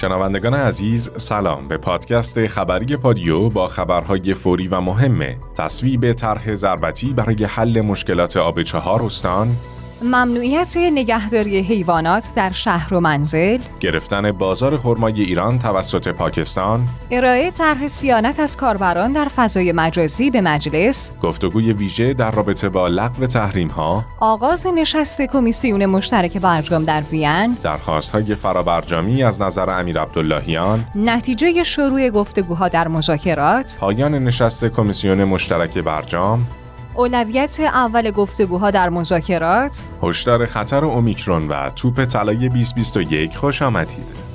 شنوندگان عزیز سلام. به پادکست خبری پادیو با خبرهای فوری و مهمه تصویب طرح ضربتی برای حل مشکلات آب چهار استان ممنوعیت نگهداری حیوانات در شهر و منزل. گرفتن بازار خرمای ایران توسط پاکستان. ارائه طرح سیانت از کاربران در فضای مجازی به مجلس. گفتگوی ویژه در رابطه با لغو تحریم ها آغاز نشست کمیسیون مشترک برجام در وین. درخواست های فرابرجامی از نظر امیر عبداللهیان. نتیجه شروع گفتگوها در مذاکرات. پایان نشست کمیسیون مشترک برجام. اولویت اول گفتگوها در مذاکرات؟ هشدار خطر اومیکرون و توپ طلای 2021 خوش آمدید.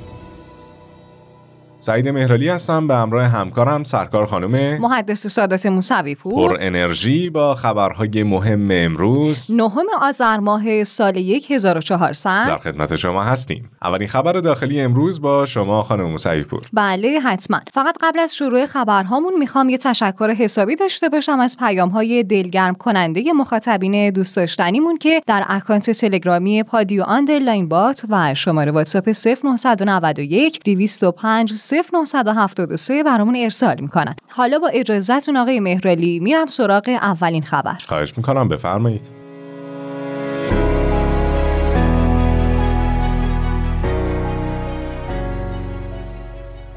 سعید مهرالی هستم به همراه همکارم سرکار خانم محدث سادات موسوی پور. پر انرژی با خبرهای مهم امروز. نهم آذر ماه سال 1400 در خدمت شما هستیم. اولین خبر داخلی امروز با شما خانم موسوی پور. بله حتما. فقط قبل از شروع خبرهامون می‌خوام یه تشکر حسابی داشته باشم از پیام های دلگرم کننده مخاطبین دوست داشتنیمون که در اکانت تلگرامی پادیو underline bot و شماره واتساپ 0991 205 0973 برامون ارسال می‌کنن. حالا با اجازهتون آقای مهرالی میرم سراغ اولین خبر. خواهش می‌کنم بفرمایید.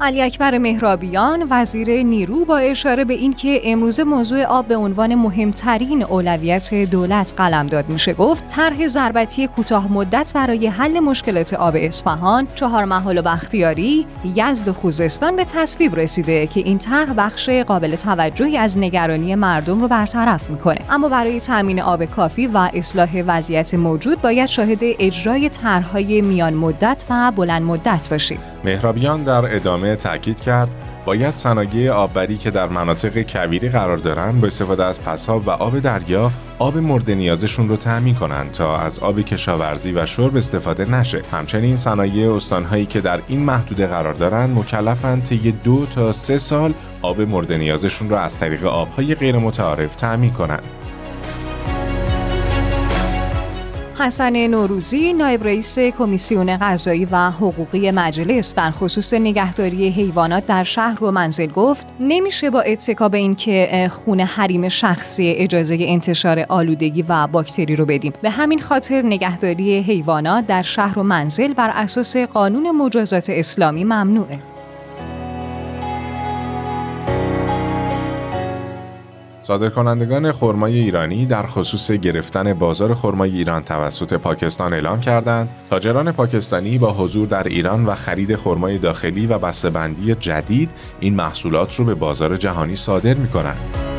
علی اکبر مهرابیان وزیر نیرو با اشاره به اینکه امروزه موضوع آب به عنوان مهمترین اولویت دولت قلمداد میشه گفت طرح ضربتی کوتاه مدت برای حل مشکلات آب اصفهان چهار محل و بختیاری یزد و خوزستان به تصویب رسیده که این طرح بخش قابل توجهی از نگرانی مردم رو برطرف می‌کنه. اما برای تامین آب کافی و اصلاح وضعیت موجود باید شاهد اجرای طرحهای میان مدت و بلند مدت باشیم. مهرابیان در ادامه تاکید کرد باید صنایع آببری که در مناطق کویری قرار دارند با استفاده از پساب و آب دریا آب مورد نیازشون رو تأمین کنند تا از آب کشاورزی و شرب استفاده نشه. همچنین صنایع استانهایی که در این محدوده قرار دارند مکلفند طی دو تا سه سال آب مورد نیازشون رو از طریق آبهای غیر متعارف تأمین کنند حسن نوروزی نایب رئیس کمیسیون غذایی و حقوقی مجلس در خصوص نگهداری حیوانات در شهر و منزل گفت نمیشه با اتکا به اینکه خون حریم شخصی اجازه انتشار آلودگی و باکتری رو بدیم. به همین خاطر نگهداری حیوانات در شهر و منزل بر اساس قانون مجازات اسلامی ممنوعه. صادرکنندگان خرمای ایرانی در خصوص گرفتن بازار خرمای ایران توسط پاکستان اعلام کردند تاجران پاکستانی با حضور در ایران و خرید خرمای داخلی و بسته‌بندی جدید این محصولات رو به بازار جهانی صادر می‌کنند.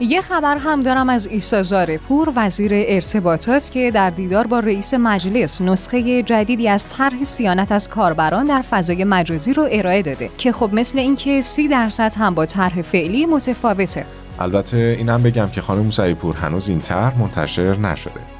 یه خبر هم دارم از ایسا زارپور وزیر ارتباطات که در دیدار با رئیس مجلس نسخه جدیدی از طرح سیانت از کاربران در فضای مجازی رو ارائه داده که خب مثل اینکه سی درصد هم با طرح فعلی متفاوته. البته اینم بگم که خانم موسوی پور هنوز این طرح منتشر نشده.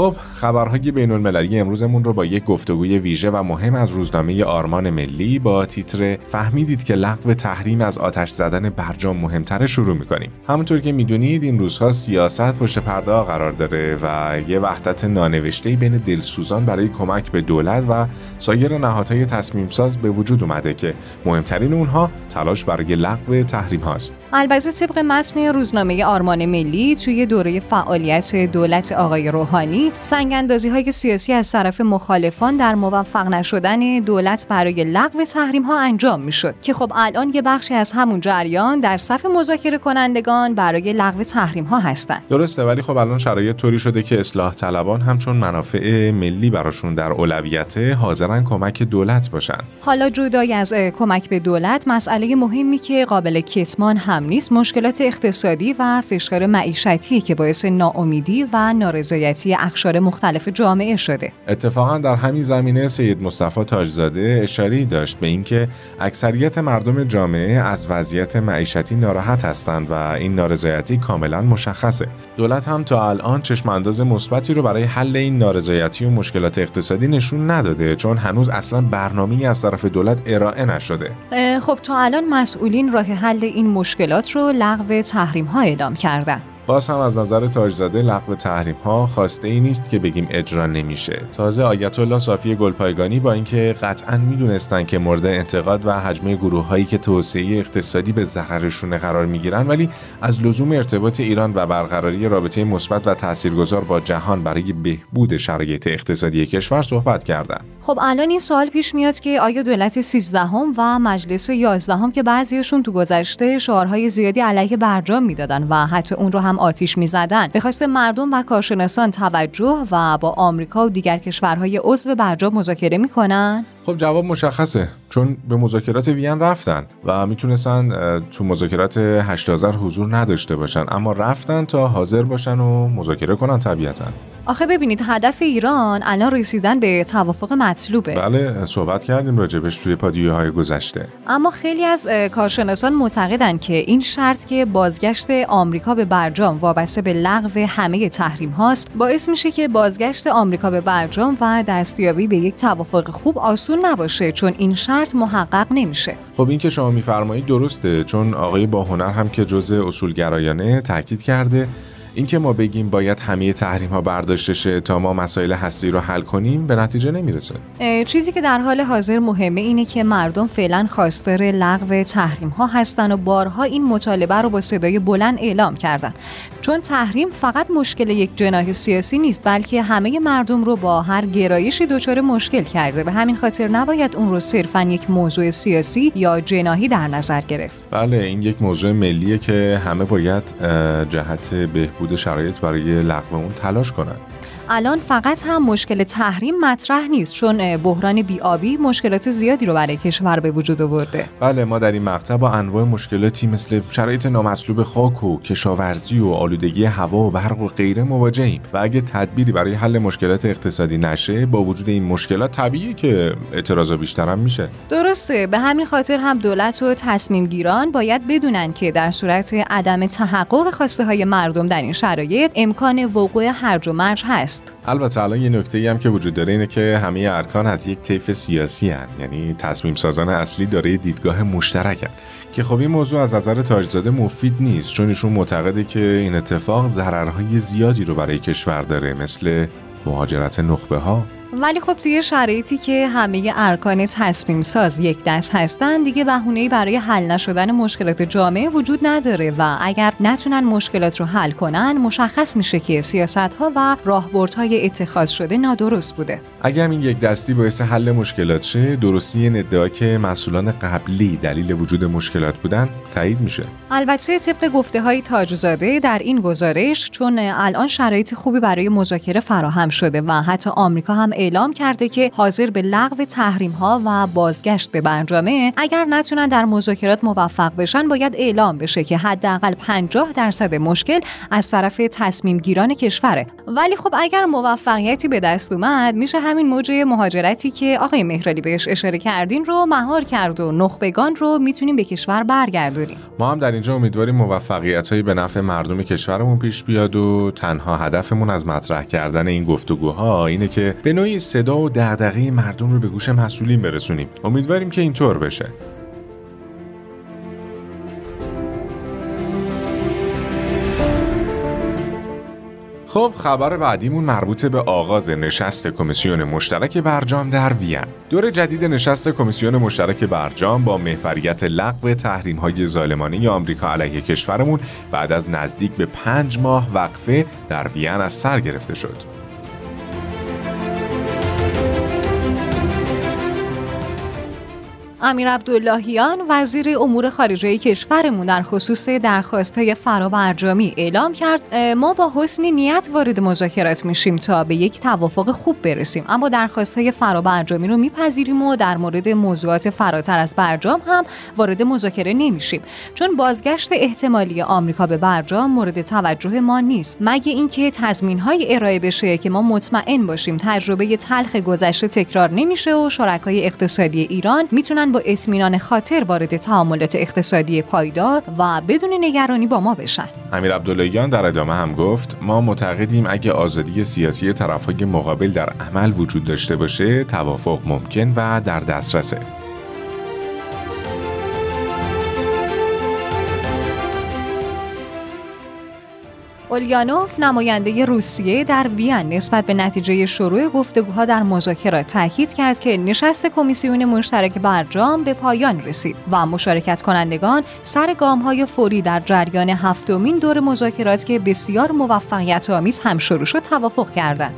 خب خبرهای بین المللی امروزمون رو با یک گفتگوی ویژه و مهم از روزنامه آرمان ملی با تیتر فهمیدید که لغو تحریم از آتش زدن برجام مهمتره شروع می‌کنیم. همونطور که می‌دونید این روزها سیاست پشت پرده قرار داره و یه وحدت نانوشته بین دلسوزان برای کمک به دولت و سایر نهادهای تصمیم ساز به وجود اومده که مهمترین اونها تلاش برای لغو تحریم هاست. البته طبق متن روزنامه آرمان ملی توی دوره فعالیت دولت آقای روحانی سنگ اندازی های سیاسی از طرف مخالفان در موفق نشدن دولت برای لغو تحریم ها انجام می شد که خب الان یه بخشی از همون جریان در صف مذاکره کنندگان برای لغو تحریم ها هستند درسته ولی خب الان شرایط طوری شده که اصلاح طلبان همچون منافع ملی براشون در اولویت حاضرن کمک دولت باشن. حالا جدای از کمک به دولت مسئله مهمی که قابل کتمان هم نیست مشکلات اقتصادی و فشار معیشتی که باعث ناامیدی و نارضایتی اقشار مختلف جامعه شده. اتفاقا در همین زمینه سید مصطفی تاجزاده اشاره داشت به اینکه اکثریت مردم جامعه از وضعیت معیشتی ناراحت هستند و این نارضایتی کاملا مشخصه. دولت هم تا الان چشم انداز مثبتی رو برای حل این نارضایتی و مشکلات اقتصادی نشون نداده چون هنوز اصلا برنامه‌ای از طرف دولت ارائه نشده. خب تا الان مسئولین راه حل این مشکلات رو لغو تحریم ها اعلام کردن. باز هم از نظر تاجزاده لغو تحریم ها خواسته ای نیست که بگیم اجرا نمیشه. تازه آیت الله صافی گلپایگانی با اینکه قطعا می‌دونستن که مورد انتقاد و حجمه گروه هایی که توسعه اقتصادی به ضررشون قرار می‌گیرن ولی از لزوم ارتباط ایران و برقراری رابطه مثبت و تاثیرگذار با جهان برای بهبود شرایط اقتصادی کشور صحبت کردن. خب الان این سوال پیش میاد که آیا دولت 13 و مجلس 11 که بعضیشون تو گذشته شعارهای زیادی علیه برجام می‌دادن و حتی اون رو هم آتیش می‌زدن. به خواست مردم و کارشناسان توجه و با آمریکا و دیگر کشورهای عضو برجام مذاکره می‌کنن؟ خب جواب مشخصه چون به مذاکرات وین رفتن و می‌تونستن تو مذاکرات 8000 حضور نداشته باشن اما رفتن تا حاضر باشن و مذاکره کنن طبیعتا. آخه ببینید هدف ایران الان رسیدن به توافق مطلوبه. بله صحبت کردیم راجبش توی پادیه های گذشته. اما خیلی از کارشناسان معتقدن که این شرط که بازگشت آمریکا به برجام وابسته به لغو همه تحریم هاست باعث میشه که بازگشت آمریکا به برجام و دستیابی به یک توافق خوب آسون نباشه چون این شرط محقق نمیشه. خب این که شما میفرمایید درسته چون آقای با هنر هم که جزء اصولگرایانه تاکید کرده اینکه ما بگیم باید همه تحریم ها برداشته شه تا ما مسائل هستی رو حل کنیم به نتیجه نمی‌رسه. چیزی که در حال حاضر مهمه اینه که مردم فعلا خواستار لغو تحریم ها هستن و بارها این مطالبه رو با صدای بلند اعلام کردن. چون تحریم فقط مشکل یک جناح سیاسی نیست بلکه همه مردم رو با هر گرایشی دچار مشکل کرده. و همین خاطر نباید اون رو صرفا یک موضوع سیاسی یا جناحی در نظر گرفت. بله این یک موضوع ملیه که همه باید جهت بهبود شرایط برای لغو اون تلاش کنند الان فقط هم مشکل تحریم مطرح نیست چون بحران بیابی مشکلات زیادی رو برای کشور به وجود آورده. بله ما در این مقطع با انواع مشکلاتی مثل شرایط نامطلوب خاک و کشاورزی و آلودگی هوا و برق و غیره مواجهیم. و اگه تدبیری برای حل مشکلات اقتصادی نشه با وجود این مشکلات طبیعیه که اعتراضا بیشتر هم میشه. درسته به همین خاطر هم دولت و تصمیم گیران باید بدونن که در صورت عدم تحقق خواسته های مردم در این شرایط امکان وقوع هرج و مرج هست. البته الان یه نکته ای هم که وجود داره اینه که همه ارکان از یک طیف سیاسی هن. یعنی تصمیم سازان اصلی داره دیدگاه مشترکن که خب این موضوع از نظر تاجزاده مفید نیست چون ایشون معتقده که این اتفاق ضررهای زیادی رو برای کشور داره مثل مهاجرت نخبه ها ولی خب توی شرایطی که همه ارکان تصمیم ساز یک دست هستن دیگه بهونه‌ای برای حل نشدن مشکلات جامعه وجود نداره و اگر نتونن مشکلات رو حل کنن مشخص میشه که سیاست ها و راهبردهای اتخاذ شده نادرست بوده. اگر این یک دستی باعث حل مشکلات شه درستی این ادعا که مسئولان قبلی دلیل وجود مشکلات بودن تایید میشه. البته طبق گفته های تاجزاده در این گزارش چون الان شرایط خوبی برای مذاکره فراهم شده و حتی آمریکا هم اعلام کرده که حاضر به لغو تحریم ها و بازگشت به برجامه اگر نتونن در مذاکرات موفق بشن باید اعلام بشه که حداقل 50 درصد مشکل از طرف تصمیم گیران کشوره. ولی خب اگر موفقیتی به دست اومد میشه همین موجه مهاجرتی که آقای مهرالی بهش اشاره کردین رو مهار کرد و نخبگان رو می‌تونیم به کشور برگردونیم. ما هم در اینجا امیدواریم موفقیتهایی به نفع مردم کشورمون پیش بیاد و تنها هدفمون از مطرح کردن این گفتگوها اینه که به نوعی صدا و دغدغه مردم رو به گوش مسئولین برسونیم امیدواریم که اینطور بشه خب خبر بعدیمون مربوط به آغاز نشست کمیسیون مشترک برجام در وین. دور جدید نشست کمیسیون مشترک برجام با محوریت لغو تحریم های ظالمانه آمریکا علیه کشورمون بعد از نزدیک به پنج ماه وقفه در وین از سر گرفته شد. امیر عبداللهیان وزیر امور خارجه کشورمون در خصوص درخواست های فرابرجامی اعلام کرد ما با حسن نیت وارد مذاکرات میشیم تا به یک توافق خوب برسیم. اما درخواست های فرابرجامی رو میپذیریم و در مورد موضوعات فراتر از برجام هم وارد مذاکره نمیشیم. چون بازگشت احتمالی آمریکا به برجام مورد توجه ما نیست. مگه اینکه تضمین های ارائه بشه که ما مطمئن باشیم تجربه تلخ گذشته تکرار نمیشه و شرکای اقتصادی ایران می‌تونن با اطمینان خاطر وارد تعاملات اقتصادی پایدار و بدون نگرانی با ما بشن. امیر عبداللهیان در ادامه هم گفت ما معتقدیم اگه آزادی سیاسی طرفهای مقابل در عمل وجود داشته باشه توافق ممکن و در دسترسه. اولیانوف نماینده روسیه در وین نسبت به نتیجه شروع گفتگوها در مذاکرات تاکید کرد که نشست کمیسیون مشترک برجام به پایان رسید و مشارکت کنندگان سر گام های فوری در جریان هفتمین دور مذاکرات که بسیار موفقیت آمیز هم شروع شد توافق کردند.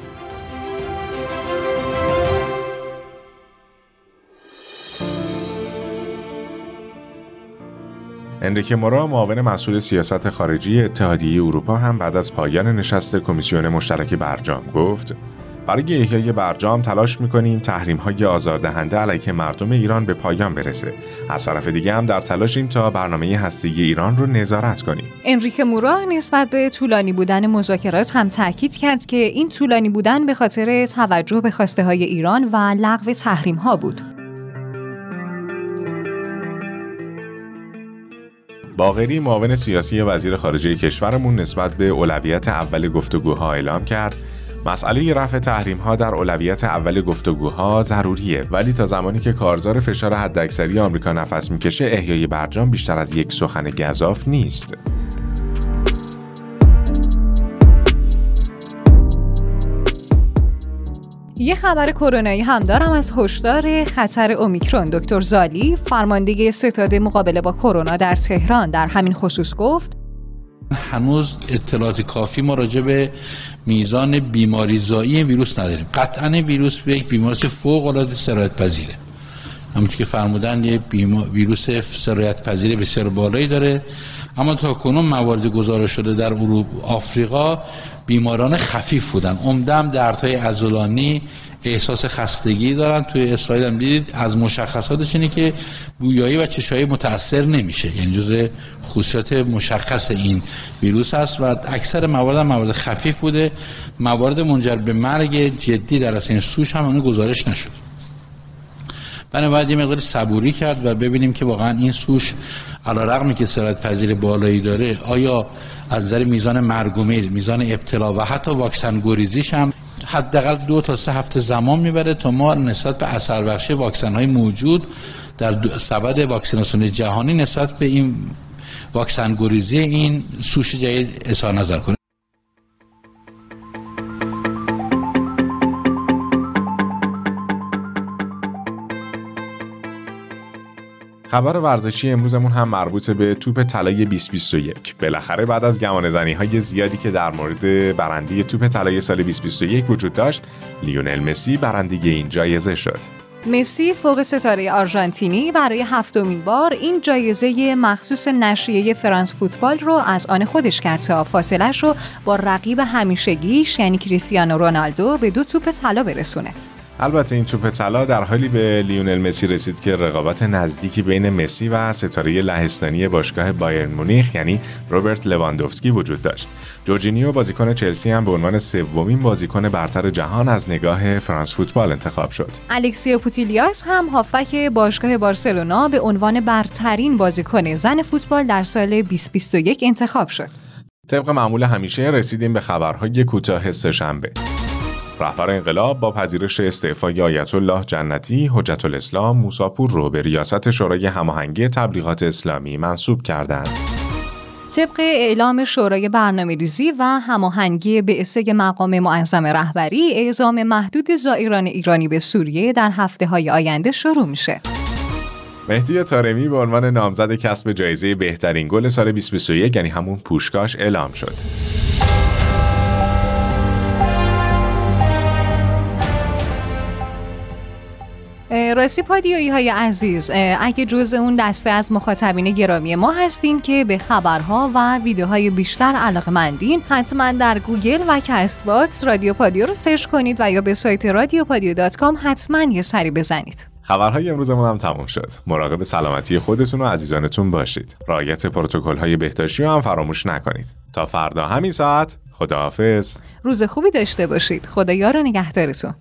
اندریک مورا معاون مسئول سیاست خارجی اتحادیه اروپا هم بعد از پایان نشست کمیسیون مشترک برجام گفت برای احیای برجام تلاش می‌کنیم تحریم های آزاردهنده علیه مردم ایران به پایان برسه. از طرف دیگه هم در تلاشیم تا برنامه هستی ایران رو نظارت کنیم. انریک مورا نسبت به طولانی بودن مذاکرات هم تاکید کرد که این طولانی بودن به خاطر توجه به خواسته های ایران و لغو تحریم ها بود. باغری معاون سیاسی وزیر خارجه کشورمون نسبت به اولویت اول گفتگوها اعلام کرد. مسئله رفع تحریم ها در اولویت اول گفتگوها ضروریه ولی تا زمانی که کارزار فشار حداکثری آمریکا نفس می‌کشه احیای برجام بیشتر از یک سخن گذاف نیست. یه خبر کرونایی هم دارم از هشدار خطر اومیکرون. دکتر زالی فرمانده ستاد مقابله با کرونا در تهران در همین خصوص گفت هنوز اطلاعات کافی ما راجع به میزان بیماری زایی ویروس نداریم. قطعا ویروس به یک بیماری فوق العاده سرایت پذیره. همونطور که فرمودن یه ویروس سرایت پذیری بسیار بالایی داره. اما تا کنون موارد گزارش شده در اروپا آفریقا بیماران خفیف بودن. عمدم دردهای عضلانی احساس خستگی دارن. توی اسرائیل هم دیدید از مشخصاتش اینه که بویایی و چشایی متاثر نمیشه. یعنی جز خصوصیات مشخص این ویروس است و اکثر موارد هم موارد خفیف بوده. موارد منجر به مرگ جدی در اصل این سوش هم گزارش نشد. بنابراین یه مقدار صبوری کرد و ببینیم که واقعا این سوش علا رقمی که سرعت پذیر بالایی داره آیا از نظر میزان مرگ و میزان ابتلا و حتی واکسن گریزیش هم حداقل دو تا سه هفته زمان می‌بره تا ما نسبت به اثر بخشی واکسن های موجود در سبد واکسیناسیون جهانی نسبت به این واکسن گریزی این سوش جدید اظهار نظر کنیم. خبر ورزشی امروزمون هم مربوط به توپ طلای 2021 بالاخره بعد از گمان های زیادی که در مورد برنده توپ طلای سال 2021 وجود داشت لیونل مسی برنده این جایزه شد. مسی فوق ستاره آرژانتینی برای هفتمین بار این جایزه مخصوص نشریه فرانس فوتبال رو از آن خودش کرد تا فاصلش رو با رقیب همیشگیش یعنی کریستیانو رونالدو به دو توپ طلا برسونه. البته این توپ طلا در حالی به لیونل مسی رسید که رقابت نزدیکی بین مسی و ستاره لهستانی باشگاه بایرن مونیخ یعنی روبرت لواندوفسکی وجود داشت. جورجینیو بازیکن چلسی هم به عنوان سومین بازیکن برتر جهان از نگاه فرانس فوتبال انتخاب شد. الکسیو پوتیلیاس هم هافک باشگاه بارسلونا به عنوان برترین بازیکن زن فوتبال در سال 2021 انتخاب شد. طبق معمول همیشه رسیدیم به خبرهای کوتاه سهشنبه. رهبر انقلاب با پذیرش استعفای آیت الله جنتی حجت الاسلام موساپور رو به ریاست شورای هماهنگی تبلیغات اسلامی منصوب کردند. طبق اعلام شورای برنامه ریزی و هماهنگی بعثه مقام معظم رهبری اعزام محدود زائران ایرانی به سوریه در هفته های آینده شروع میشه. مهدی تارمی به عنوان نامزد کسب جایزه بهترین گل سال 2021 یعنی همون پوشکاش اعلام شد. راستی پادیایی های عزیز اگه جز اون دسته از مخاطبین گرامی ما هستین که به خبرها و ویدیوهای بیشتر علاقه مندین حتما در گوگل و Castbox رادیو پادیو رو search کنید و یا به سایت رادیو پادیو dot com حتما یه سری بزنید. خبرهای امروزمون هم تموم شد. مراقب سلامتی خودتون و عزیزانتون باشید. رعایت پروتکل های بهداشتی رو هم فراموش نکنید. تا فردا همین ساعت خداحافظ. روز خوبی داشته باشید. خدا یار نگهدارتون.